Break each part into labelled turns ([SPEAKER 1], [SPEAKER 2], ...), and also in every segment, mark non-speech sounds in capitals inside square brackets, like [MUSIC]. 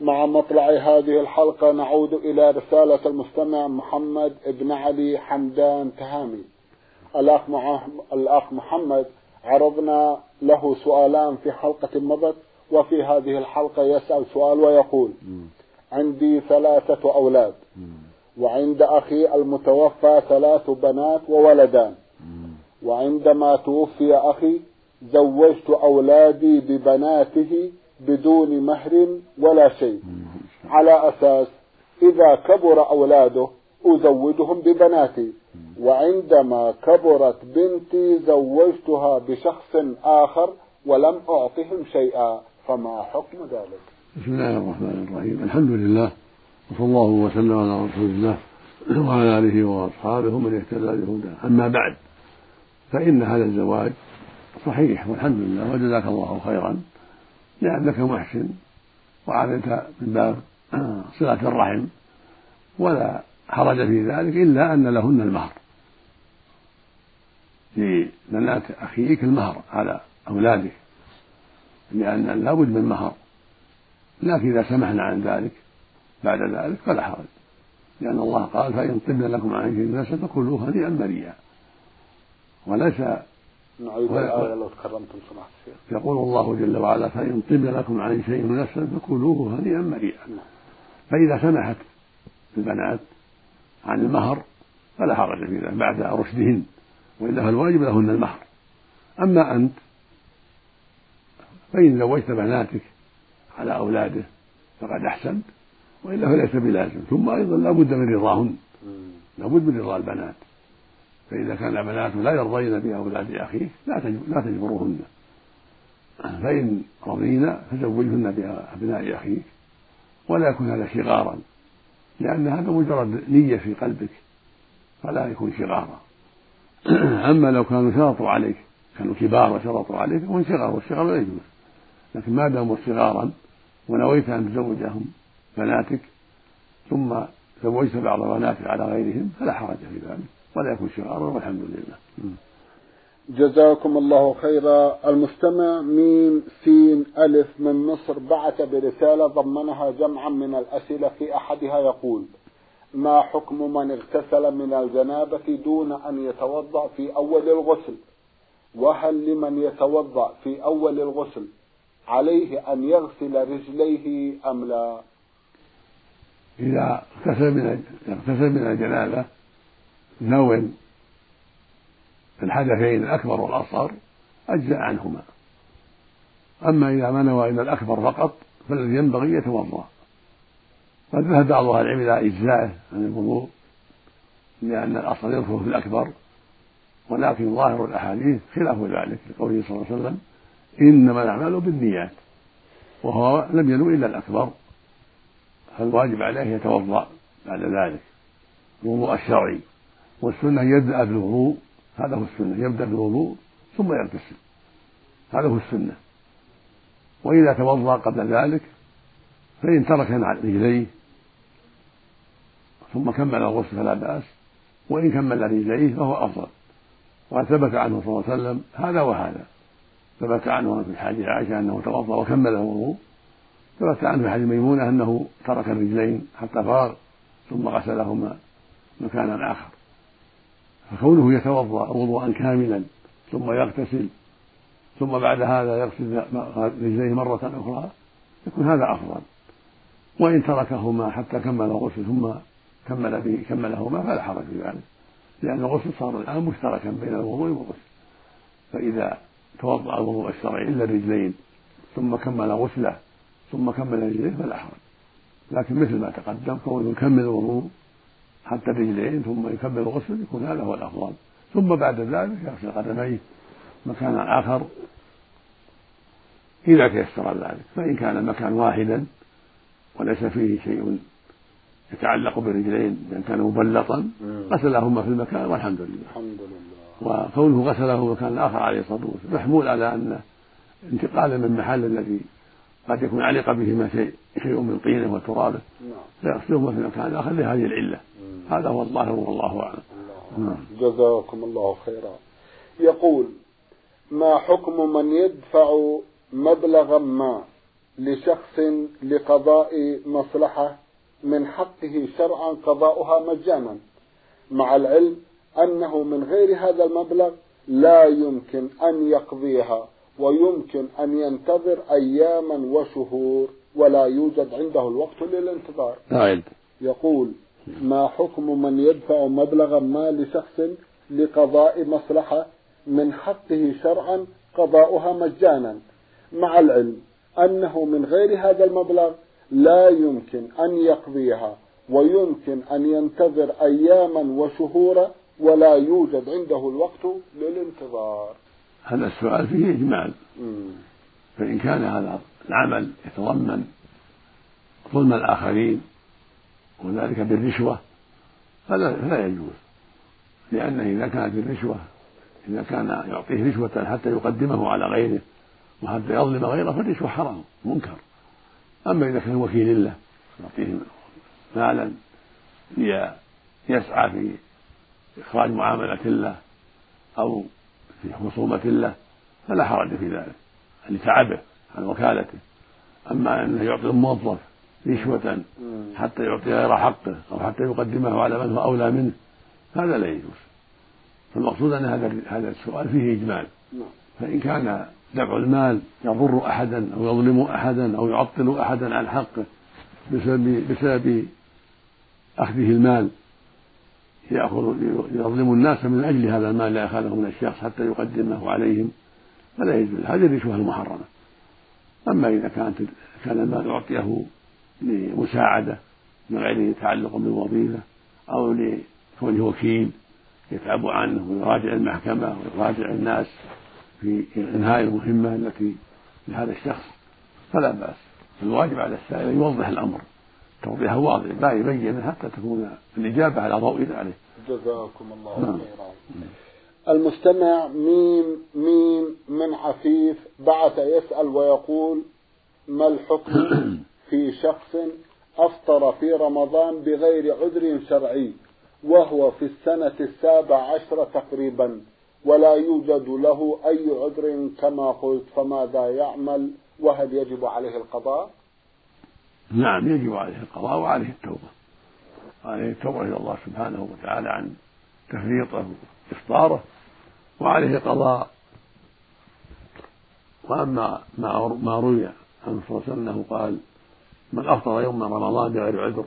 [SPEAKER 1] مع مطلع هذه الحلقة نعود إلى رسالة المستمع محمد بن علي حمدان تهامي. الأخ, الأخ محمد عرضنا له سؤالان في حلقة مضت وفي هذه الحلقة يسأل سؤال ويقول عندي ثلاثة أولاد وعند أخي المتوفى ثلاث بنات وولدان. وعندما توفي أخي زوجت أولادي ببناته بدون مهر ولا شيء. على أساس إذا كبر أولاده أزوجهم ببناتي. وعندما كبرت بنتي زوجتها بشخص آخر ولم أعطهم شيئا. فما حكم ذلك؟
[SPEAKER 2] بسم الله الرحمن الرحيم. الحمد لله. وصلى الله وسلم على رسول الله وعلى آله وأصحابه من اهتدى بهداه. أما بعد فإن هذا الزواج صحيح والحمد لله وجزاك الله خيرا. لأنك محسن وعملت من باب صلة الرحم ولا حرج في ذلك إلا أن لهن المهر. لبنات أخيك المهر على أولادك لأن لابد من مهر. لكن إذا سمحنا عن ذلك بعد ذلك فلا حرج. لأن الله قال فإن طبن لكم عن شيء فكلوه هنيئا مريا وليس
[SPEAKER 1] نعيد الآية لو تكرمتم سماحة الشيخ.
[SPEAKER 2] يقول الله جل وعلا فإن طبن لكم عن شيء نفسا فكلوه هنيئا مريئا. فإذا سمحت البنات عن المهر فلا حرج في ذلك بعد رشدهن وإلا فالواجب لهن المهر. أما أنت فإن زوجت بناتك على أولاده فقد أحسنت وإلا فليس بلازم. ثم أيضا لا بد من رضاهن لا بد من رضا البنات. فإذا كان البنات لا يرضين بأولاد أخيك لا لا تجبروهن. فإن رضينا فزوجهن بأبناء أخيك ولا يكون هذا شغارا لأن هذا مجرد نية في قلبك فلا يكون شغارا. [CLEARS THROAT] أما لو كانوا شرطوا عليك كانوا كبار وشرطوا عليك فهو شغار والشغار لا يجوز. لكن ما داموا صغارا ونويت أن تزوجهم بناتك ثم زوجت بعض بناتك على غيرهم فلا حرج في ذلك. ولا يكون شغارا والحمد لله.
[SPEAKER 1] جزاكم الله خيرا. المستمع ميم سين ألف من مصر بعث برسالة ضمنها جمعا من الأسئلة في أحدها يقول ما حكم من اغتسل من الجنابة دون أن يتوضأ في أول الغسل؟ وهل لمن يتوضأ في أول الغسل عليه أن يغسل رجليه أم لا؟
[SPEAKER 2] إذا اغتسل من اغتسل من الجنابة نوى الحدثين الأكبر والأصغر أجزأ عنهما. أما إذا ما نوى إلا الأكبر فقط فالذي ينبغي يتوضأ. قد ذهب بعض أهل العلم إلى إجزائه عن الوضوء لأن الأصل يدخل في الأكبر ولكن ظاهر الأحاديث خلاف ذلك لقوله صلى الله عليه وسلم إنما الأعمال بالنيات وهو لم ينو إلا الأكبر. فالواجب عليه يتوضأ بعد ذلك. الوضوء الشرعي. والسنة يبدأ بالوضوء هذا هو السنة يبدأ بالوضوء ثم يغتسل. هذا هو السنة. وإذا توضأ قبل ذلك فإن ترك رجليه ثم كمل الغسل فلا بأس وإن كمل رجليه فهو أفضل. وقد ثبت عنه صلى الله عليه وسلم هذا وهذا. ثبت عنه في حديث عائشة أنه توضأ وكمل الوضوء ثبت عنه في حديث ميمونة أنه ترك الرجلين حتى فرغ ثم غسلهما مكانا آخر. فكونه يتوضأ وضوءا كاملا ثم يغتسل ثم بعد هذا يغسل رجليه مرة أخرى يكون هذا أفضل. وإن تركهما حتى كمل الغسل ثم كمل به كملهما فلا حرج في ذلك. لأن الغسل صار الآن مشتركا بين الوضوء والغسل. فإذا توضأ الوضوء الشرعي إلا الرجلين ثم كمل غسله ثم كمل رجليه فلا حرج. لكن مثل ما تقدم كونه يكمل الوضوء حتى الرجلين ثم يكمل الغسل يكون هذا هو الأفضل. ثم بعد ذلك يغسل قدميه مكانا آخر إذا تيسر ذلك. فإن كان مكان واحدا وليس فيه شيء يتعلق بالرجلين إذا كان مبلطا غسلهما في المكان والحمد لله.
[SPEAKER 1] الحمد لله.
[SPEAKER 2] وكونه غسله مكان آخر عليه الصلاة والسلام محمول على أن انتقالا من المحل الذي قد يكون علق بهما شيء شيء من طينه وترابه. نعم. فيغسلهما في مكان اخر لهذه العلة. هذا هو الظاهر والله أعلم.
[SPEAKER 1] نعم. جزاكم الله خيرا. يقول ما حكم من يدفع مبلغا ما لشخص لقضاء مصلحة من حقه شرعا قضاؤها مجانا؟ مع العلم أنه من غير هذا المبلغ لا يمكن أن يقضيها. ويمكن أن ينتظر أياما وشهور ولا يوجد عنده الوقت للانتظار.
[SPEAKER 2] نعم.
[SPEAKER 1] يقول ما حكم من يدفع مبلغا ما لشخص لقضاء مصلحة من حقه شرعا قضاؤها مجانا؟ مع العلم أنه من غير هذا المبلغ لا يمكن أن يقضيها ويمكن أن ينتظر أياما وشهورا ولا يوجد عنده الوقت للانتظار.
[SPEAKER 2] هذا السؤال فيه إجمال. فإن كان هذا العمل يتضمن ظلم الآخرين وذلك بالرشوة فلا فلا يجوز. لأنه إذا كانت الرشوة إذا كان يعطيه رشوة حتى يقدمه على غيره وحتى يظلم غيره فالرشوة حرام منكر. أما إذا كان وكيل له يعطيه مالا ليسعى في إخراج معاملة له أو في خصومة له فلا حرج في ذلك. لتعبه عن وكالته. أما أنه يعطي الموظف رشوة حتى يعطي غير حقه أو حتى يقدمه على من هو أولى منه هذا لا يجوز. فالمقصود أن هذا هذا السؤال فيه إجمال. فإن كان دفع المال يضر أحدا أو يظلم أحدا أو يعطل أحدا عن حقه بسبب بسبب أخذه المال يأخذ يظلم الناس من أجل هذا المال الذي أخذه من الشخص حتى يقدمه عليهم. فلا يجوز. هذه الرشوة المحرمة. أما إذا كانت كان المال أعطيه لمساعدة من غير تعلق بالوظيفة أو لكونه وكيل يتعب عنه ويراجع المحكمة ويراجع الناس في إنهاء المهمة التي لهذا الشخص. فلا بأس. الواجب على السائل أن يوضح الأمر. توضيحا واضحا لا يبين حتى تكون الإجابة على ضوء ذلك
[SPEAKER 1] جزاكم الله نعم. خيرا المستمع ميم ميم من عفيف بعث يسأل ويقول ما الحكم [COUGHS] في شخص أفطر في رمضان بغير عذر شرعي وهو في السنة السابع عشر تقريبا ولا يوجد له أي عذر كما قلت فماذا يعمل وهل يجب عليه القضاء؟
[SPEAKER 2] نعم يجب عليه القضاء وعليه التوبة. وعليه التوبة إلى الله سبحانه وتعالى عن تفريطه وإفطاره وعليه القضاء وأما ما روي عن صلى الله عليه وسلم قال من أفطر يوم رمضان بغير عذر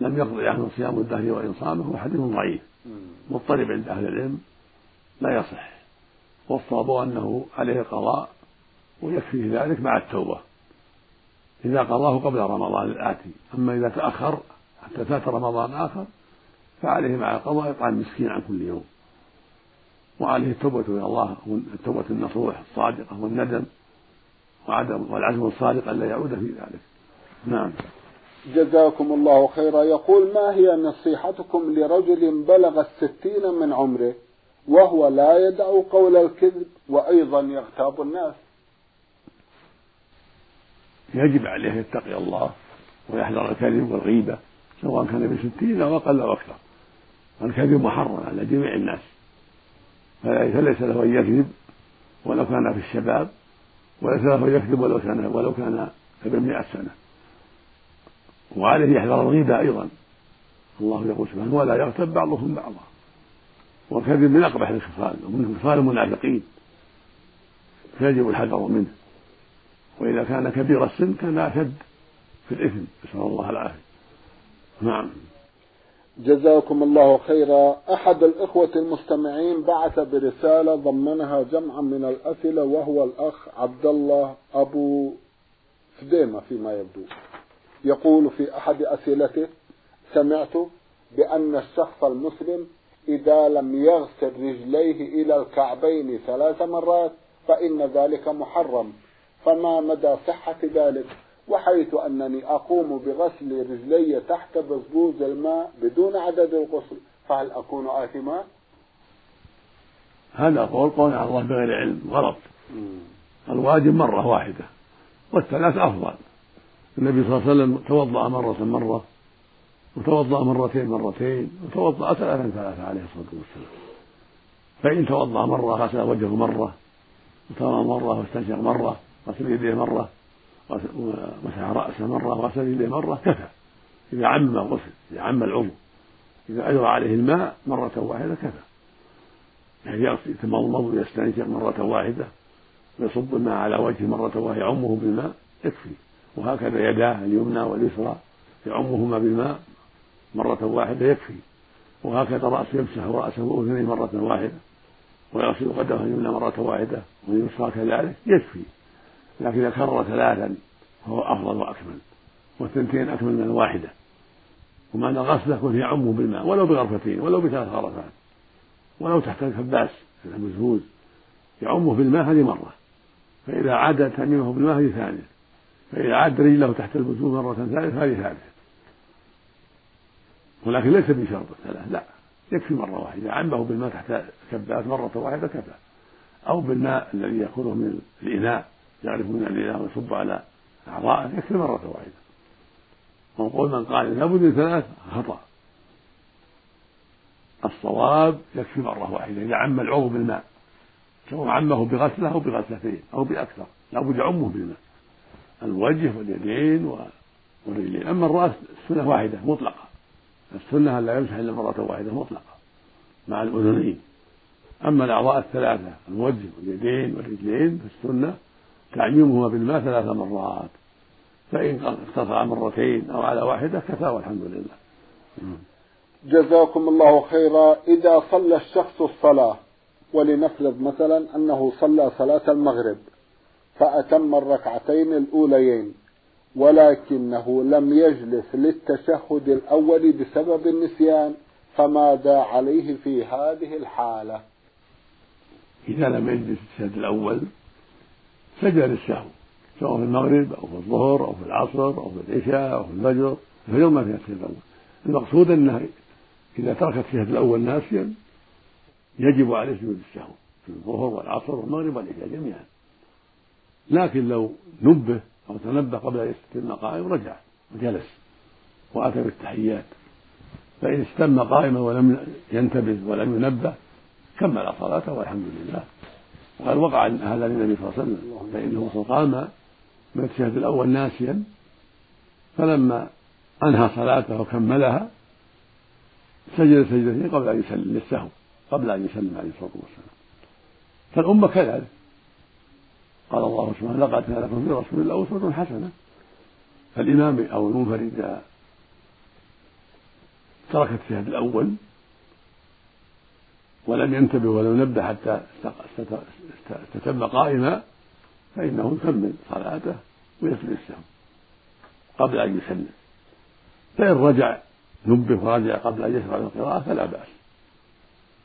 [SPEAKER 2] لم يقضي عنه صيام الدهر وإن صامه حديث ضعيف. مضطرب عند أهل العلم لا يصح. والصواب أنه عليه القضاء ويكفي ذلك مع التوبة. إذا قضاه قبل رمضان الآتي. أما إذا تأخر حتى فات رمضان آخر فعليه مع القضاء إطعام مسكين عن كل يوم. وعليه التوبة إلى الله التوبة النصوح الصادقة والندم وعدم والعزم الصادق ألا يعود في ذلك. نعم.
[SPEAKER 1] جزاكم الله خيرا. يقول ما هي نصيحتكم لرجل بلغ الستين من عمره وهو لا يدع قول الكذب وأيضا يغتاب الناس؟
[SPEAKER 2] يجب عليه أن يتقي الله ويحذر الكذب والغيبة سواء كان بستين أو أقل أو أكثر. الكذب محرم على جميع الناس. فليس له أن يكذب ولو كان في الشباب وليس له أن يكذب ولو كان ولو كان ابن سنة. وعليه يحذر الغيبة أيضا. الله يقول سبحانه ولا يغتب بعضهم بعضا. والكذب من أقبح الخصال ومن خصال المنافقين. فيجب الحذر منه. وإذا كان كبير السن كان أشد في الإثم نسأل الله العافية. نعم.
[SPEAKER 1] جزاكم الله خيرا. أحد الإخوة المستمعين بعث برسالة ضمنها جمعا من الأسئلة وهو الأخ عبد الله أبو فديمة فيما يبدو. يقول في أحد أسئلته سمعت بأن الشخص المسلم إذا لم يغسل رجليه إلى الكعبين ثلاث مرات فإن ذلك محرم. فما مدى صحة ذلك؟ وحيث أنني أقوم بغسل رجلي تحت بزبوز الماء بدون عدد الغسل فهل أكون آثما؟
[SPEAKER 2] هذا قول قول على الله بغير علم غلط. الواجب مرة واحدة والثلاث أفضل. النبي صلى الله عليه وسلم توضأ مرة مرة وتوضأ مرتين مرتين وتوضأ ثلاثا ثلاثة عليه الصلاة والسلام. فإن توضأ مرة غسل وجهه مرة وتوضأ مرة واستنشق مرة غسل يديه مرة ومسح رأسه مرة وغسل يديه مرة كفى. إذا عم الغسل إذا عم العضو إذا أجرى عليه الماء مرة واحدة كفى. يعني يتمضمض ويستنشق مرة واحدة ويصب الماء على وجهه مرة واحدة يعمه بالماء يكفي. وهكذا يداه اليمنى واليسرى يعمهما بالماء مرة واحدة يكفي. وهكذا رأسه يمسح رأسه وأذنيه مرة واحدة ويغسل قدمه اليمنى مرة واحدة واليسرى كذلك يكفي. لكن إذا كرر ثلاثا فهو أفضل وأكمل والثنتين أكمل من الواحدة. ومعنى غسله يكون يعمه بالماء ولو بغرفتين ولو بثلاث غرفات ولو تحت الكباس المزهوز يعمه بالماء هذه مرة. فإذا عاد تأميمه بالماء هذه ثانية. فإذا عاد رجله تحت البزوز مرة ثالثة هذه ثالثة. ولكن ليس بشرط ثلاث لا. يكفي مرة واحدة. إذا عمه بالماء تحت الكباس مرة واحدة كفى. أو بالماء الذي يأخذه من الإناء. يعرف من الإناء ويصب على أعضائه يكفي مرة واحدة. وقول من قال لابد من ثلاث خطأ. الصواب يكفي مرة واحدة. إذا عم العضو بالماء سواء عمه بغسلة أو بغسلتين أو بأكثر لابد يعمه بالماء. الوجه واليدين والرجلين. أما الرأس السنة واحدة مطلقة. السنة أن لا يمسح إلا مرة واحدة مطلقة. مع الأذنين. أما الأعضاء الثلاثة الوجه واليدين والرجلين فالسنة تعميمهما بالماء ثلاث مرات فإن اقتصر مرتين أو على واحدة كفى والحمد لله.
[SPEAKER 1] جزاكم الله خيرا. إذا صلى الشخص الصلاة ولنفرض مثلا أنه صلى صلاة المغرب فأتم الركعتين الأوليين ولكنه لم يجلس للتشهد الأول بسبب النسيان فماذا عليه في هذه الحالة؟
[SPEAKER 2] إذا لم يجلس التشهد الأول سجد للسهو سواء في المغرب أو في الظهر أو في العصر أو في العشاء أو في الفجر الفجر ما فيها التشهد الأول المقصود أنه إذا ترك التشهد الأول ناسيا يجب عليه سجود السهو في الظهر والعصر والمغرب والعشاء جميعا. لكن لو نبه أو تنبه قبل أن يستتم قائم رجع وجلس وأتى بالتحيات فإن استم قائما ولم ينتبه ولم ينبه كمل صلاته والحمد لله. وقد وقع هذا للنبي صلى الله عليه وسلم فإنه قام من الأول ناسيا فلما أنهى صلاته وكملها سجد سجدتين قبل أن يسلم للسهو قبل أن يسلم عليه الصلاة والسلام. فالأمة كذلك. قال الله سبحانه لقد كان لكم في رسول الله أسوة حسنة. فالإمام أو المنفرد إذا ترك التشهد الأول ولم ينتبه ولم ينبه حتى استتم قائما فإنه يكمل صلاته ويسجد السهو قبل أن يسلم. فإن رجع نبه ورجع قبل أن يشرع القراءة فلا بأس.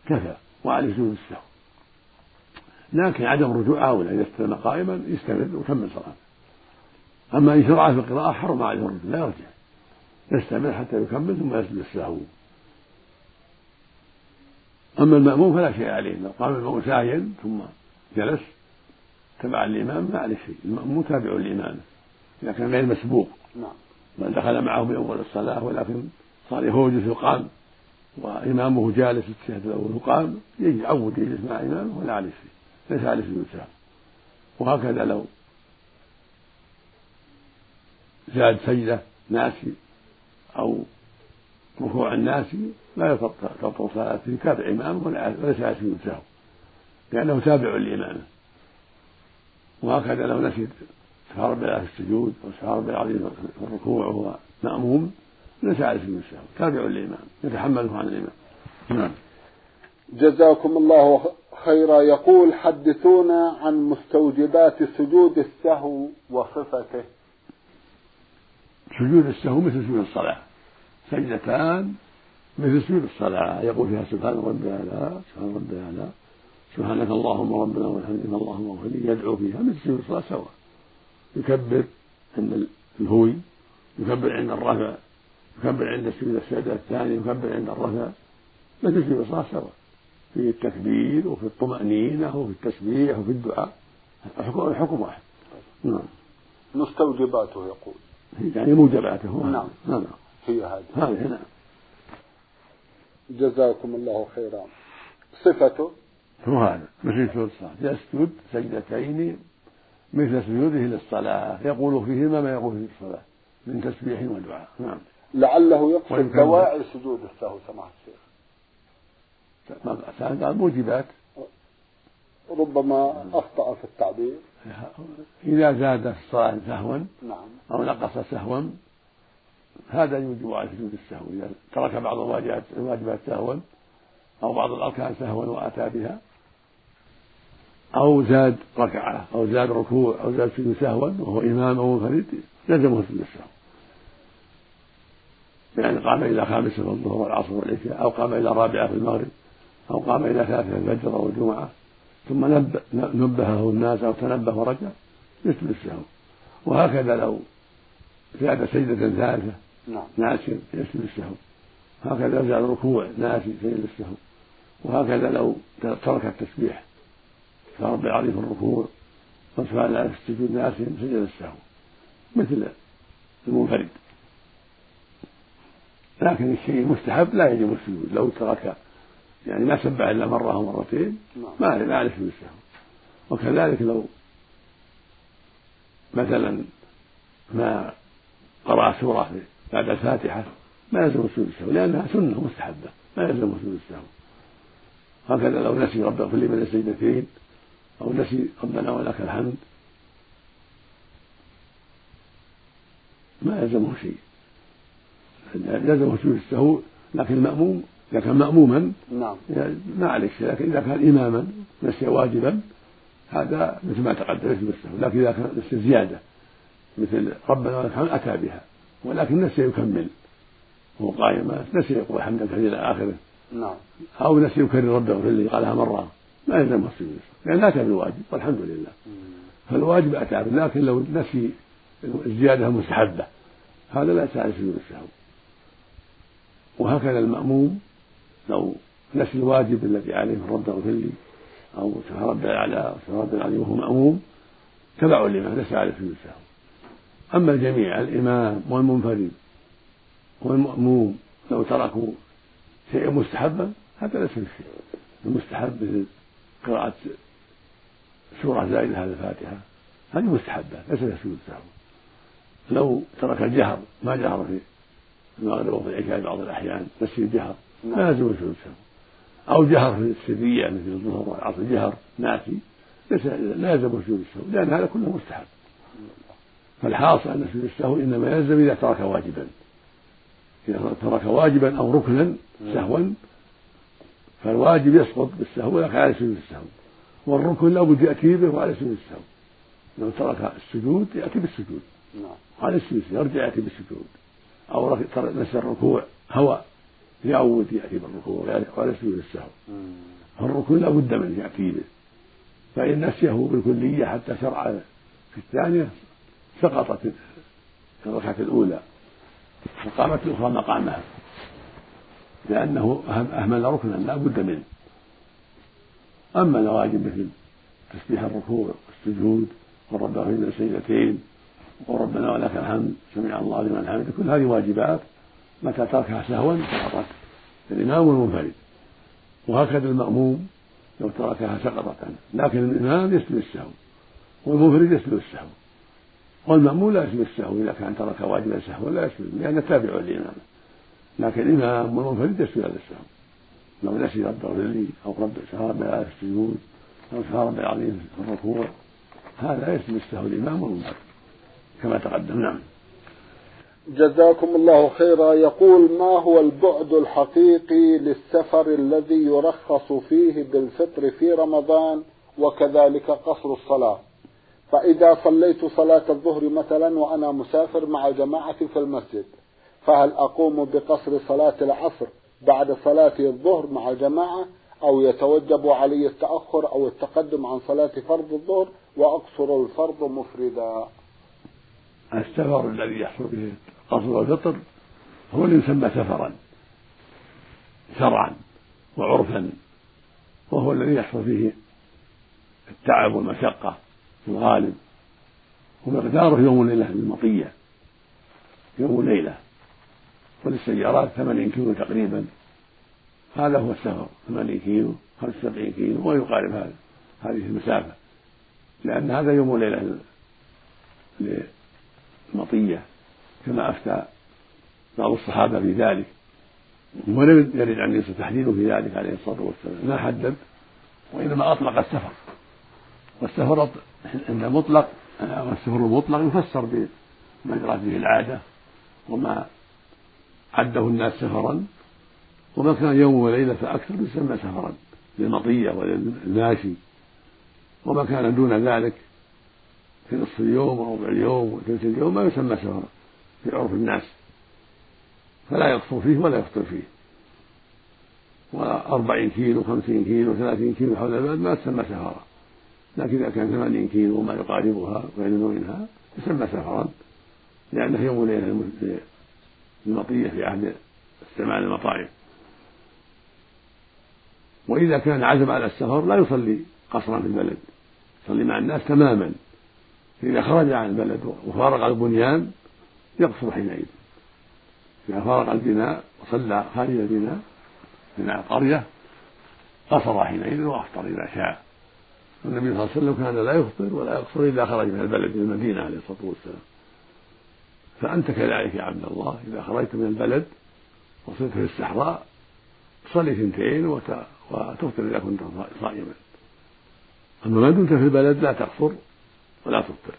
[SPEAKER 2] كفى وعليه سجود السهو لكن عدم الرجوع أولى إذا استلم قائما يستمر ويكمل صلاته. أما إن شرع في القراءة حرم عليه الرجوع لا يرجع. يستمر حتى يكمل ثم يسجد السهو أما المأموم فلا شيء عليه لو قام المأموم ساهيا ثم جلس تبع الإمام ما عليه شيء. المأموم تابع للإمام إذا كان غير مسبوق. نعم. بل دخل معه في أول الصلاة ولكن صار يهوجس يقام وإمامه جالس التشهد الأول وقام يعود يجلس مع إمامه ولا عليه شيء. ليس عليه سجود سهو وهكذا لو زاد سجدة ناسي أو ركوع الناسي لا تبطل صلاته تابع إمامه وليس عليه سجود سهو لأنه تابع لإمامه وهكذا لو نسي سبحان ربي في السجود وسبحان ربي العظيم في الركوع وهو مأموم ليس عليه سجود السهو تابع للإمام يتحمله عن الإمام نعم.
[SPEAKER 1] جزاكم الله خيرا. يقول حدثونا عن مستوجبات سجود السهو وصفته.
[SPEAKER 2] سجود السهو مثل سجود الصلاة. سجدتان مثل سجود الصلاة. يقول فيها سبحان ربي الأعلى سبحان ربي الأعلى سبحانك اللهم ربنا وبحمدك اللهم اغفر لي يدعو فيها مثل سجود الصلاة سواء يكبر عند الهوي يكبر عند الرفع يكبر عند سجود السجدة الثاني يكبر عند الرفع. مثل سجود الصلاة سواء في التكبير وفي الطمأنينة وفي التسبيح وفي الدعاء. الحكم واحد.
[SPEAKER 1] نعم. مستوجباته يقول.
[SPEAKER 2] يعني موجباته.
[SPEAKER 1] نعم. نعم. هي
[SPEAKER 2] هذه. هذه نعم.
[SPEAKER 1] جزاكم الله خيرا. صفته
[SPEAKER 2] هو هذا مثل سجود الصلاة يسجد سجدتين مثل سجوده للصلاة. يقول فيهما ما يقول في الصلاة. من تسبيح ودعاء. نعم.
[SPEAKER 1] لعله يقصد دواعي سجود السهو سماحة الشيخ.
[SPEAKER 2] قال موجبات.
[SPEAKER 1] ربما أخطأ في التعبير.
[SPEAKER 2] إذا زاد في الصلاة سهوا
[SPEAKER 1] نعم.
[SPEAKER 2] أو نقص سهوا هذا يوجب على سجود السهو. إذا ترك بعض الواجبات الواجبات سهوا أو بعض الأركان سهوا وأتى بها أو زاد ركعة أو زاد ركوع أو زاد سجود سهوا وهو إمام أو منفرد لزمه سجود السهو يعني قام إلى خامسة في الظهر والعصر والعشاء أو قام إلى رابعة في المغرب أو قام إلى ثلاثة الفجر أو الجمعة ثم نبهه الناس أو تنبه ورجع مثل السهو وهكذا لو زاد سجدة ثالثة
[SPEAKER 1] نعم.
[SPEAKER 2] ناسيا يسجد السهو هكذا زاد ركوع ناسي سجد السهو وهكذا لو ترك التسبيح العظيم في الركوع وفعل في السجود ناسيا سجد السهو مثل المنفرد لكن الشيء المستحب لا يجب السجود لو ترك يعني ما سبح إلا مرة أو مرتين
[SPEAKER 1] نعم.
[SPEAKER 2] ما ما عليه سجود السهو وكذلك لو مثلا ما قرأ سورة بعد الفاتحة ما يلزم سجود السهو لأنها سنة مستحبة ما يلزم سجود السهو هكذا لو نسي رب اغفر لي من السجدتين أو نسي ربنا ولك الحمد. ما يلزمه شيء. يلزمه سجود السهو لكن المأموم إذا كان مأموما
[SPEAKER 1] نعم.
[SPEAKER 2] ما عليك شيء لكن إذا كان إماما نسي واجبا هذا مثل ما تقدم يسجد السهو لكن إذا كان نسي زيادة مثل ربنا ولك الحمد أتى بها. ولكن نسي يكمل. وهو قائم نسي يقول حمدا كثيرا إلى آخره.
[SPEAKER 1] نعم.
[SPEAKER 2] أو نسي يكرر ربه اغفر لي قالها مرة. ما يلزم السجود لأن أتى بالواجب والحمد لله فالواجب أتى لكن لو نسي الزيادة المستحبة هذا لا يسعى سجود السهو وهكذا المأموم لو نسي الواجب الذي عليه من رب لي أو الأعلى سبحان ربي العظيم وهو مأموم تبع الإمام ليس عليه سجود السهو أما الجميع الإمام والمنفرد والمأموم لو تركوا شيئا مستحبا هذا ليس بشيء. المستحب مثل قراءة سورة زائدة على الفاتحة. هذه مستحبة ليس فيها سجود السهو لو ترك الجهر ما جهر في المغرب وفي العشاء بعض الأحيان نسي الجهر لا يلزم سجود السهو أو جهر في السرية مثل الظهر والعصر جهر ناسي. ليس لا يلزم سجود السهو لأن هذا كله مستحب. فالحاصل أن سجود السهو إنما يلزم إذا ترك واجبا. إذا ترك واجبا أو ركنا سهوا فالواجب يسقط بالسهو ولكن على سجود السهو والركن لابد يأتي به وعلى سجود السهو لو ترك السجود يأتي بالسجود.
[SPEAKER 1] نعم.
[SPEAKER 2] وعلى السجود يرجع يأتي بالسجود. أو نسي الركوع هوى يعود يأتي بالركوع وعلى سجود السهو فالركن لابد من يأتي به. فإن نسيه بالكلية حتى شرع في الثانية سقطت الركعة الأولى. وقامت الأخرى مقامها. لأنه أهمل ركنا لا بد منه. أما الواجب مثل تسبيح الركوع والسجود والرب في السيدتين وربنا ولك الحمد سمع الله لمن حمده كل هذه واجبات متى تركها سهوا سقطت الإمام والمنفرد. وهكذا المأموم لو تركها سقطت عنه لكن الإمام يسجد السهو والمنفرد يسجد السهو والمأموم لا يسجد السهو إذا كان ترك واجبا سهوا لا يسجد لأنه تابع للإمام. لكن الإمام والمنفرد يسجد على السهو. لو نسي رب اغفر أو رب سهى في السجود أو سهى رب العظيم في الركوع هذا السهو الإمام والمنفرد كما تقدم نعم
[SPEAKER 1] جزاكم الله خيرا. يقول ما هو البعد الحقيقي للسفر الذي يرخص فيه بالفطر في رمضان وكذلك قصر الصلاة؟ فإذا صليت صلاة الظهر مثلا وأنا مسافر مع جماعة في المسجد فهل أقوم بقصر صلاة العصر بعد صلاة الظهر مع جماعة أو يتوجب علي التأخر أو التقدم عن صلاة فرض الظهر وأقصر الفرض مفردا.
[SPEAKER 2] السفر الذي يحصل به قصر الفطر هو اللي يسمى سفرا شرعا وعرفا وهو الذي يحصل فيه التعب والمشقة في الغالب. ومقداره يوم وليلة بالمطية يوم وليلة. وللسيارات ثمانين كيلو تقريبا. هذا هو السفر ثمانين كيلو خمسة وسبعين كيلو ويقارب هذا هذه المسافة. لأن هذا يوم وليلة للمطية كما أفتى بعض الصحابة في ذلك. ولم يرد عن النبي تحديد في ذلك عليه الصلاة والسلام. ما حدد وإنما أطلق السفر. والسفر عند مطلق والسفر المطلق يفسر بما جرت به العادة وما عده الناس سفرا وما كان يوم وليلة فأكثر يسمى سفرا للمطية وللماشي وما كان دون ذلك في نصف اليوم وربع اليوم وثلث اليوم ما يسمى سفرا في عرف الناس. فلا يقصر فيه ولا يفطر فيه. وأربعين كيلو خمسين كيلو ثلاثين كيلو حول البلد ما تسمى سفرا. لكن إذا كان ثمانين كيلو وما يقاربها ويقل منها يسمى سفرا لأنه يوم وليلة المطية في عهد استعمال المطايف وإذا كان عزم على السفر لا يصلي قصرا في البلد يصلي مع الناس تماما. فإذا خرج عن البلد وفارق البنيان يقصر حينئذ. إذا فارق البناء وصلى خارج البناء بناء القرية قصر حينئذ وأفطر إذا شاء. والنبي صلى الله عليه وسلم كان لا يفطر ولا يقصر إذا خرج من البلد من المدينة عليه الصلاة والسلام. فأنت كذلك يا عبد الله إذا خرجت من البلد وصرت في الصحراء صلي اثنتين وتفطر إذا كنت صائما. أما ما دمت في البلد لا تقصر ولا تفطر.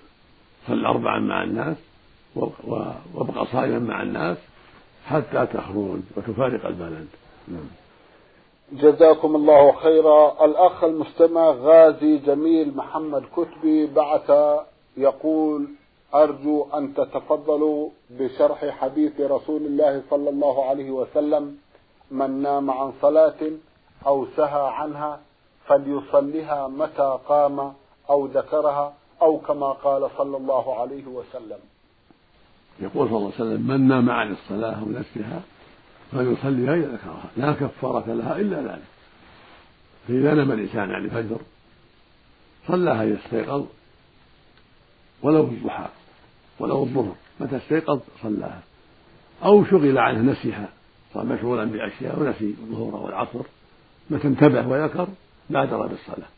[SPEAKER 2] صل أربعا مع الناس وابقى صائما مع الناس حتى تخرج وتفارق البلد. نعم.
[SPEAKER 1] جزاكم الله خيرا. الأخ المستمع غازي جميل محمد كتبي بعث يقول أرجو أن تتفضلوا بشرح حديث رسول الله صلى الله عليه وسلم. من نام عن صلاة أو سهى عنها فليصلها متى قام أو ذكرها أو كما قال صلى الله عليه وسلم.
[SPEAKER 2] يقول صلى الله عليه وسلم من نام عن الصلاة أو نسيها فليصليها إذا ذكرها. لا كفارة لها إلا ذلك. فإذا نام الإنسان عن الفجر صلاها إذا استيقظ ولو في الضحى. ولو الظهر. متى استيقظ صلاها. أو شغل عنه نسيها. صار مشغولا بأشياء ونسي الظهر والعصر. متى انتبه وذكر بادر بالصلاة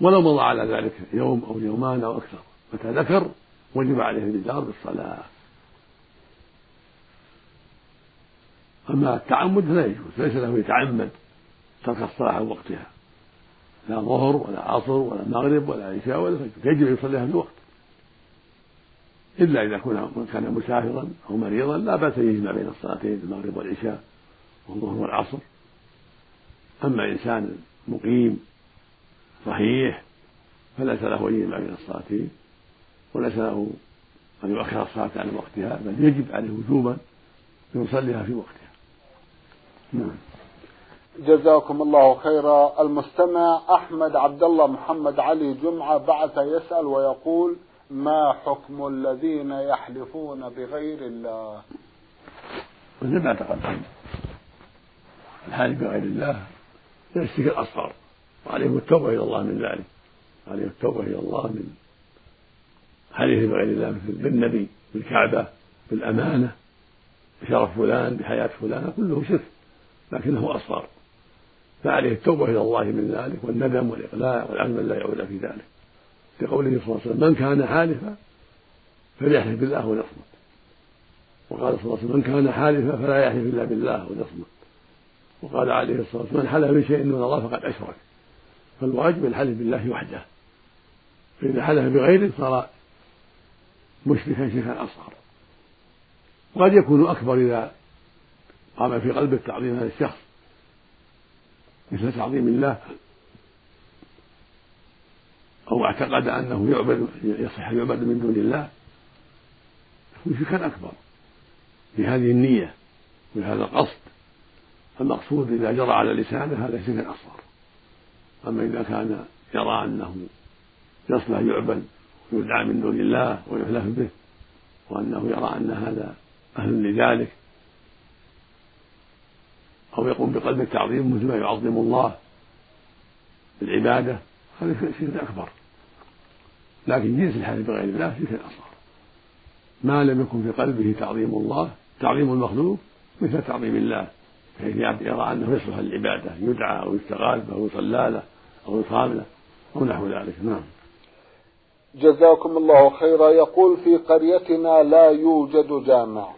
[SPEAKER 2] ولو مضى على ذلك يوم أو يومان أو أكثر. متى ذكر وجب عليه الإجار بالصلاة. أما التعمد فلا يجوز. ليس له يتعمد ترك الصلاة وقتها. لا ظهر ولا عصر ولا مغرب ولا عشاء ولا فجر. يجب أن يصليها في الوقت. إلا إذا كان مسافرا أو مريضا لا بأس يجمع بين الصلاتين المغرب والعشاء والظهر والعصر. أما إنسان مقيم صحيح فليس له أن يجمع بين الصلاتين وليس له أن يؤخر الصلاة عن وقتها بل يجب عليه وجوبا أن يصليها في وقتها. نعم.
[SPEAKER 1] جزاكم الله خيرا. المستمع أحمد عبد الله محمد علي جمعة بعث يسأل ويقول ما حكم الذين يحلفون بغير الله؟
[SPEAKER 2] مثل ما تقدم. الحالف بغير الله من الشرك الأصغر وعليهم التوبة إلى الله من ذلك. عليهم التوبة إلى الله من حليف بغير الله مثل بالنبي بالكعبة بالأمانة بشرف فلان بحياة فلان كله شرك لكنه أصغر فعليه التوبة إلى الله من ذلك والندم والإقلاع والعزم لا يعود في ذلك. لقوله صلى الله عليه وسلم من كان حالفا فليحلف بالله وليصمت. وقال صلى الله عليه وسلم من كان حالفا فلا يحلف الا بالله وليصمت. وقال عليه الصلاة والسلام من حلف بشيء من الله فقد أشرك. فالواجب الحلف بالله وحده. فإذا حلف بغيره صار مشركا شركا أصغر. وقد يكون أكبر إذا قام في قلبه تعظيم هذا الشخص مثل تعظيم الله. أو اعتقد أنه يعبد يصح يعبد من دون الله. يكون شركا أكبر بهذه النية وبهذا القصد. المقصود إذا جرى على لسانه هذا شرك أصغر. أما إذا كان يرى أنه يصلح يعبد ويدعى من دون الله ويحلف به وأنه يرى أن هذا أهل لذلك أو يقوم بقلب التعظيم مثل ما يعظم الله بالعبادة هذا شرك أكبر. لكن جنس الحلف بغير الله شرك أصغر ما لم يكن في قلبه تعظيم الله تعظيم المخلوق مثل تعظيم الله. بحيث يرى أنه يصلح للعباده يدعى أو يستغاث به أو يصلى له أو يصام له أو نحو ذلك. نعم.
[SPEAKER 1] جزاكم الله خيرا. يقول في قريتنا لا يوجد جامع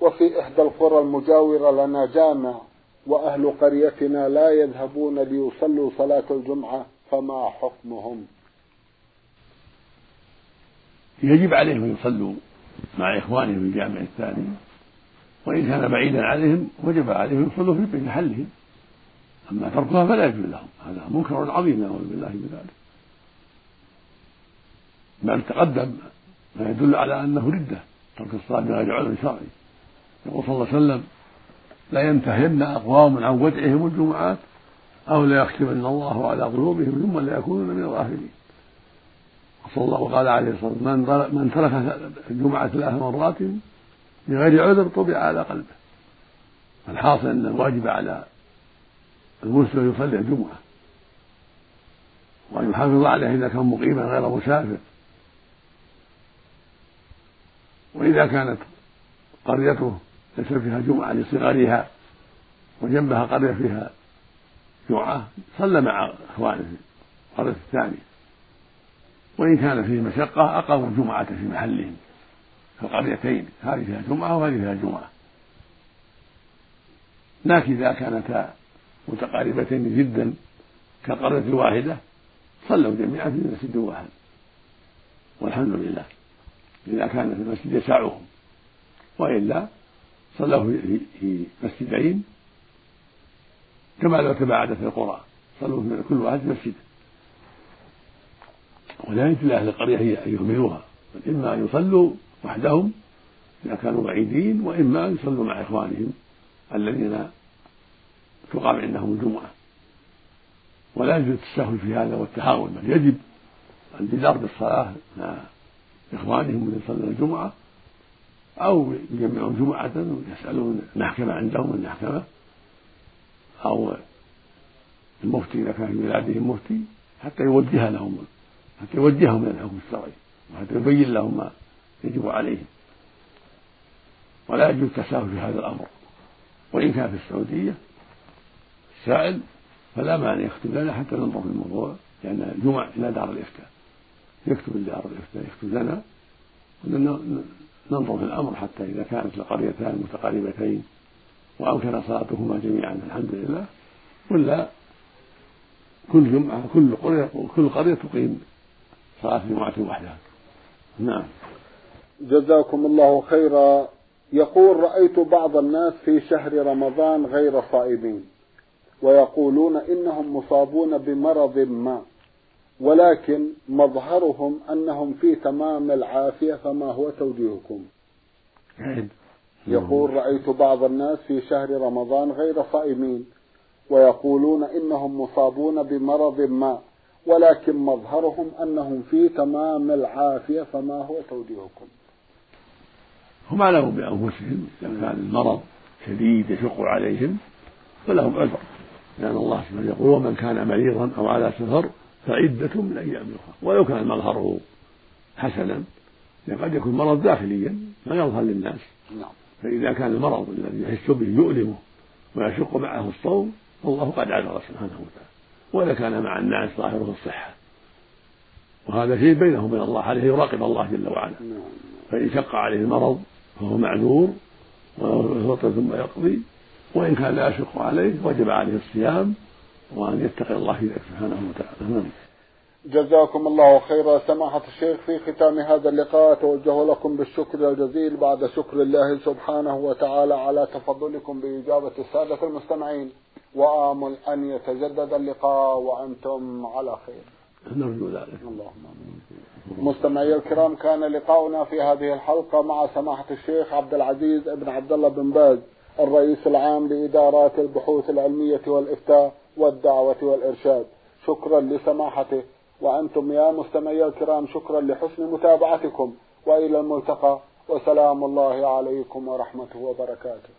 [SPEAKER 1] وفي إحدى القرى المجاورة لنا جامع وأهل قريتنا لا يذهبون ليصلوا صلاة الجمعة فما حكمهم؟
[SPEAKER 2] يجب عليهم أن يصلوا مع إخوانهم في الجامع الثاني وإن كان بعيدا عليهم وجب عليهم يصلوا في محلهم أما تركها فلا يجوز لهم هذا منكر عظيم نعوذ بالله من ذلك. بل تقدم ما يدل على أنه ردة ترك الصلاة بغير عذر شرعي. يقول صلى الله عليه وسلم لا ينتهين أقوام عن ودعهم الجمعات أو لا يختمن الله على قلوبهم ثم لا يكونون من الغافلين. صلى الله وقال عليه الصلاة والسلام من ترك الجمعة ثلاث مرات بغير عذر طبع على قلبه. الحاصل أن الواجب على المسلم يصلي الجمعة وأن يحافظ عليها إذا كان مقيما غير مسافر. وإذا كانت قريته ليس فيها جمعة لصغرها وجنبها قرية فيها جمعة صلى مع إخوانه القرية الثانية. وإن كان فيه مشقة أقاموا الجمعة في محلهم في القريتين هذه فيها جمعة وهذه فيها جمعة. لكن إذا كانتا متقاربتين جدا كالقرية الواحدة صلوا جميعا في مسجد واحد والحمد لله. إذا كان في المسجد يسعهم. وإلا صلوا في مسجدين كما لو تباعدت القرى. صلوا في كل واحد في مسجد ولا يجوز لأهل القرية أن يهملوها بل إما أن يصلوا وحدهم إذا كانوا بعيدين وإما أن يصلوا مع إخوانهم الذين تقام عندهم الجمعة. ولا يجوز التساهل في هذا والتهاون بل يجب الجدار بالصلاة مع إخوانهم الذين يصلون الجمعة أو يجمعون جمعة ويسألون المحكمة عندهم المحكمة أو المفتي إذا كان في بلادهم مفتي حتى يوجه لهم حتى يوجههم إلى الحكم الشرعي وحتى يبين لهم ما يجب عليهم. ولا يجوز التساهل في هذا الأمر. وإن كان في السعودية السائل فلا مانع يكتب لنا حتى ننظر في الموضوع لأن الجمع إلى دار الإفتاء. يكتب لدار الإفتاء يكتب لنا ننظر في الأمر حتى إذا كانت القريتان متقاربتين وأمكن صلاتهما جميعا الحمد لله. ولا كل جمعة كل قرية كل قرية تقيم صلاة جمعة وحدها. نعم.
[SPEAKER 1] جزاكم الله خيرا. يقول رأيت بعض الناس في شهر رمضان غير صائمين ويقولون إنهم مصابون بمرض ما ولكن مظهرهم أنهم في تمام العافية فما هو توجيهكم؟ يقول رأيت بعض الناس في شهر رمضان غير صائمين ويقولون إنهم مصابون بمرض ما ولكن مظهرهم أنهم في تمام العافية فما هو توجيهكم؟
[SPEAKER 2] هم أعلموا بأنفسهم إذا كان المرض شديد يشق عليهم فلهم عذر لأن الله سبحانه يقول ومن كان مريضا أو على سفر فعدة من أيام أخرى. ولو كان مظهره حسنا قد يكون مرض داخليا لا يظهر للناس. نعم. فإذا كان المرض الذي يحس به يؤلمه ويشق معه الصوم فالله قد عذر سبحانه وتعالى. ولا كان مع الناس ظاهره الصحة. وهذا شيء بينه وبين الله عليه يراقب الله جل وعلا. نعم. فإن شق عليه المرض فهو معذور ويفطر ثم يقضي. وإن كان لا يشق عليه وجب عليه الصيام وأن يتقي الله في ذلك سبحانه وتعالى. نعم.
[SPEAKER 1] جزاكم الله خيرا. سماحة الشيخ في ختام هذا اللقاء توجه لكم بالشكر الجزيل بعد شكر الله سبحانه وتعالى على تفضلكم بإجابة السادة المستمعين. وآمل أن يتجدد اللقاء وأنتم على خير.
[SPEAKER 2] نرجو ذلك.
[SPEAKER 1] اللهم مستمعي الكرام كان لقاؤنا في هذه الحلقة مع سماحة الشيخ عبد العزيز بن عبد الله بن باز الرئيس العام لإدارات البحوث العلمية والإفتاء والدعوة والإرشاد. شكرا لسماحته. وأنتم يا مستمعي الكرام شكرا لحسن متابعتكم. وإلى الملتقى. وسلام الله عليكم ورحمته وبركاته.